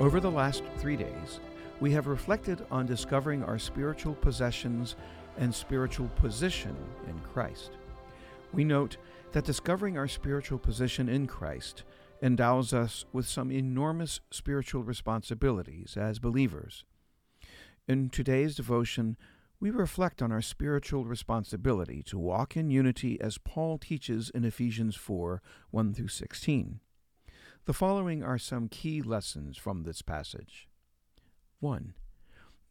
Over the last three days, we have reflected on discovering our spiritual possessions and spiritual position in Christ. We note that discovering our spiritual position in Christ endows us with some enormous spiritual responsibilities as believers. In today's devotion, we reflect on our spiritual responsibility to walk in unity as Paul teaches in Ephesians 4 1 through 16. The following are some key lessons from this passage. 1.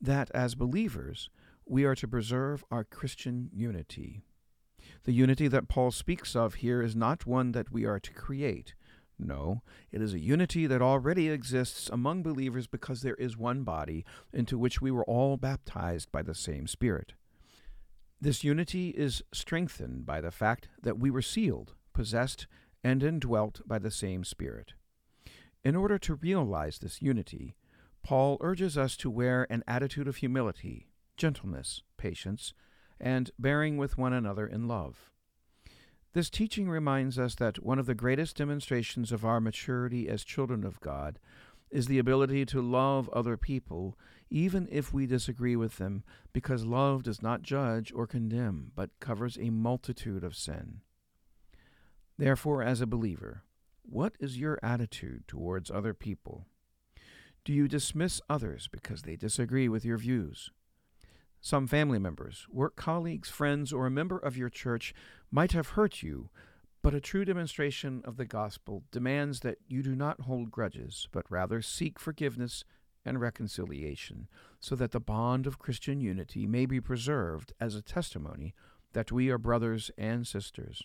That as believers, we are to preserve our Christian unity. The unity that Paul speaks of here is not one that we are to create. No, it is a unity that already exists among believers because there is one body into which we were all baptized by the same Spirit. This unity is strengthened by the fact that we were sealed, possessed, and indwelt by the same Spirit. In order to realize this unity, Paul urges us to wear an attitude of humility, gentleness, patience, and bearing with one another in love. This teaching reminds us that one of the greatest demonstrations of our maturity as children of God is the ability to love other people, even if we disagree with them, because love does not judge or condemn, but covers a multitude of sin. Therefore, as a believer, what is your attitude towards other people? Do you dismiss others because they disagree with your views? Some family members, work colleagues, friends, or a member of your church might have hurt you, but a true demonstration of the gospel demands that you do not hold grudges, but rather seek forgiveness and reconciliation, so that the bond of Christian unity may be preserved as a testimony that we are brothers and sisters.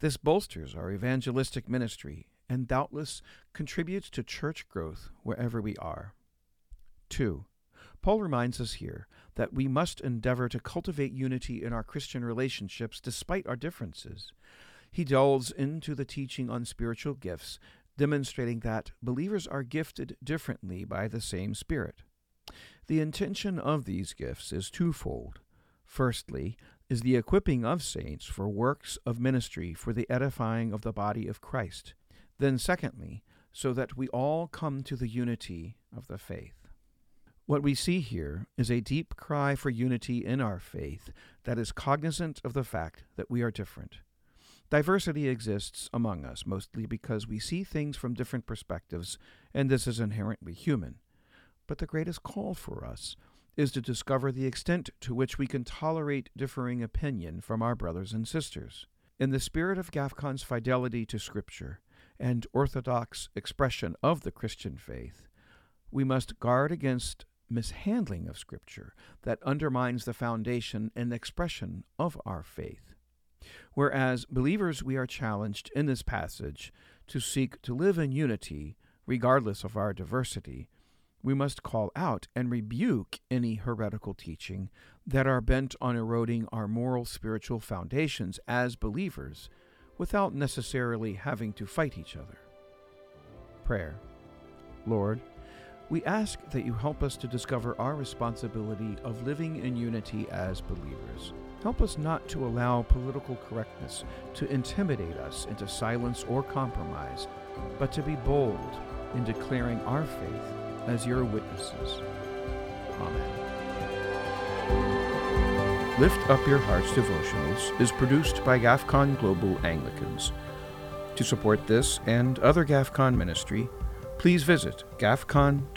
This bolsters our evangelistic ministry and doubtless contributes to church growth wherever we are. 2. Paul reminds us here that we must endeavor to cultivate unity in our Christian relationships despite our differences. He delves into the teaching on spiritual gifts, demonstrating that believers are gifted differently by the same Spirit. The intention of these gifts is twofold. Firstly, is the equipping of saints for works of ministry for the edifying of the body of Christ. Then, secondly, so that we all come to the unity of the faith. What we see here is a deep cry for unity in our faith that is cognizant of the fact that we are different. Diversity exists among us mostly because we see things from different perspectives, and this is inherently human. But the greatest call for us is to discover the extent to which we can tolerate differing opinion from our brothers and sisters. In the spirit of GAFCON's fidelity to Scripture and orthodox expression of the Christian faith, we must guard against mishandling of Scripture that undermines the foundation and expression of our faith. Whereas believers, we are challenged in this passage to seek to live in unity regardless of our diversity, we must call out and rebuke any heretical teaching that are bent on eroding our moral spiritual foundations as believers without necessarily having to fight each other. Prayer Lord, we ask that you help us to discover our responsibility of living in unity as believers. Help us not to allow political correctness to intimidate us into silence or compromise, but to be bold in declaring our faith as your witnesses. Amen. Lift Up Your Hearts devotionals is produced by GAFCON Global Anglicans. To support this and other GAFCON ministry, please visit gafcon.org.